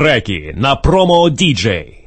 Треки на промо діджей.